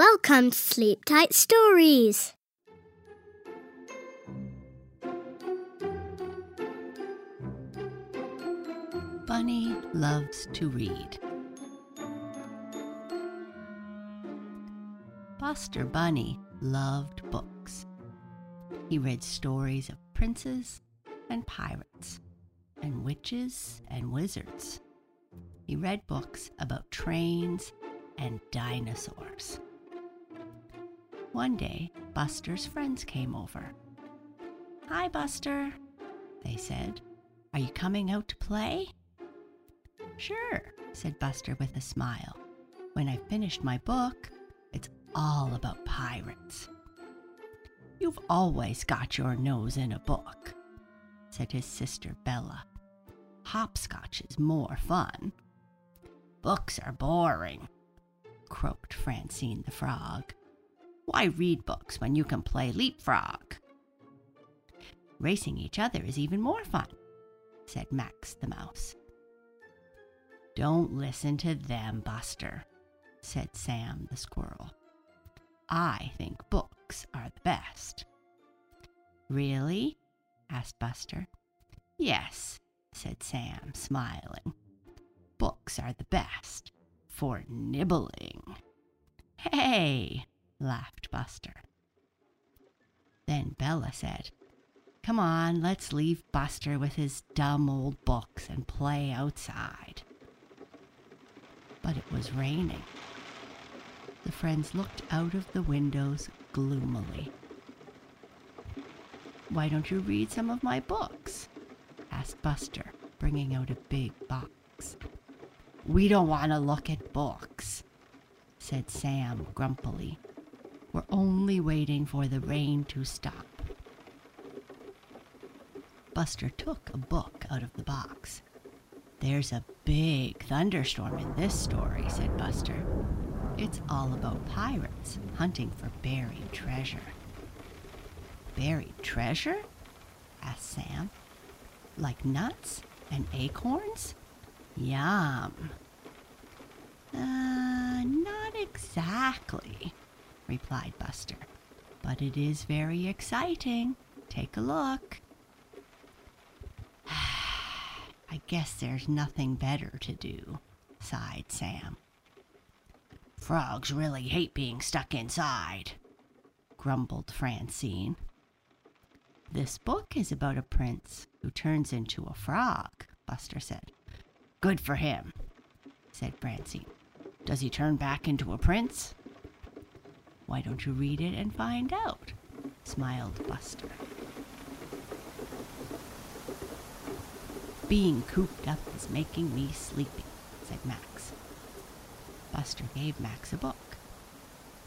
Welcome to Sleep Tight Stories. Bunny loves to read. Buster Bunny loved books. He read stories of princes and pirates, and witches and wizards. He read books about trains and dinosaurs. One day, Buster's friends came over. Hi, Buster, they said. Are you coming out to play? Sure, said Buster with a smile. When I've finished my book, it's all about pirates. You've always got your nose in a book, said his sister Bella. Hopscotch is more fun. Books are boring, croaked Francine the frog. Why read books when you can play leapfrog? Racing each other is even more fun, said Max the mouse. Don't listen to them, Buster, said Sam the squirrel. I think books are the best. Really? asked Buster. Yes, said Sam, smiling. Books are the best for nibbling. Hey, laughed Buster. Then Bella said, Come on, let's leave Buster with his dumb old books and play outside. But it was raining. The friends looked out of the windows gloomily. Why don't you read some of my books? asked Buster, bringing out a big box. We don't want to look at books, said Sam grumpily. We're only waiting for the rain to stop. Buster took a book out of the box. There's a big thunderstorm in this story, said Buster. It's all about pirates hunting for buried treasure. Buried treasure? asked Sam. Like nuts and acorns? Yum. Uh, not exactly, replied Buster. But it is very exciting. Take a look. I guess there's nothing better to do, sighed Sam. Frogs really hate being stuck inside, grumbled Francine. This book is about a prince who turns into a frog, Buster said. Good for him, said Francine. Does he turn back into a prince? Why don't you read it and find out? smiled Buster. Being cooped up is making me sleepy, said Max. Buster gave Max a book.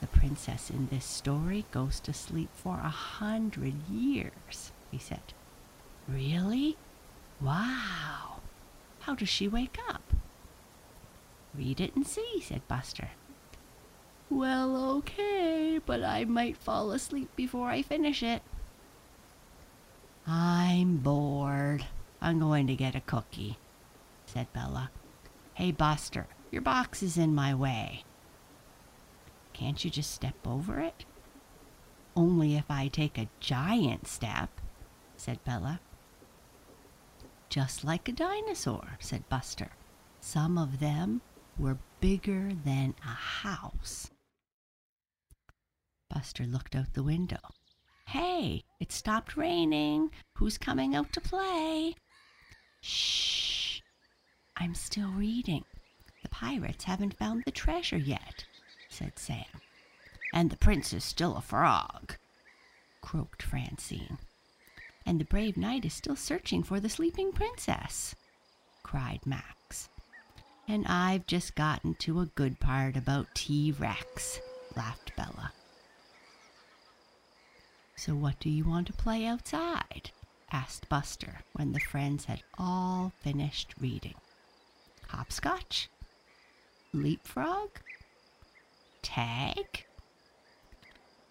The princess in this story goes to sleep for a hundred years, he said. Really? Wow. How does she wake up? Read it and see, said Buster. Well, okay, but I might fall asleep before I finish it. I'm bored. I'm going to get a cookie, said Bella. Hey, Buster, your box is in my way. Can't you just step over it? Only if I take a giant step, said Bella. Just like a dinosaur, said Buster. Some of them were bigger than a house. Buster looked out the window. Hey, it stopped raining. Who's coming out to play? Shh. I'm still reading. The pirates haven't found the treasure yet, said Sam. And the prince is still a frog, croaked Francine. And the brave knight is still searching for the sleeping princess, cried Max. And I've just gotten to a good part about T Rex, laughed Bella. So, what do you want to play outside? asked Buster when the friends had all finished reading. Hopscotch? Leapfrog? Tag?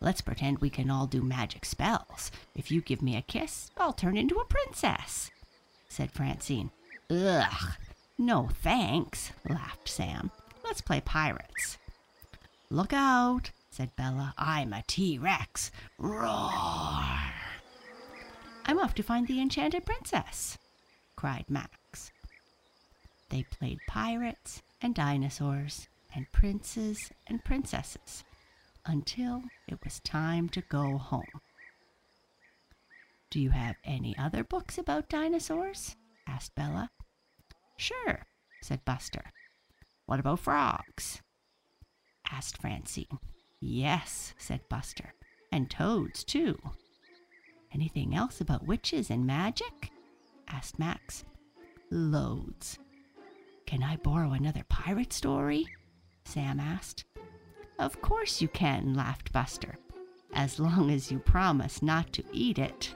Let's pretend we can all do magic spells. If you give me a kiss, I'll turn into a princess, said Francine. Ugh, no thanks, laughed Sam. Let's play pirates. Look out, said Bella. I'm a T Rex. Roar! I'm off to find the enchanted princess, cried Max. They played pirates and dinosaurs and princes and princesses until it was time to go home. Do you have any other books about dinosaurs? asked Bella. Sure, said Buster. What about frogs? asked Francine. Yes, said Buster, and toads too. Anything else about witches and magic? asked Max. Loads. Can I borrow another pirate story? Sam asked. Of course you can, laughed Buster, as long as you promise not to eat it.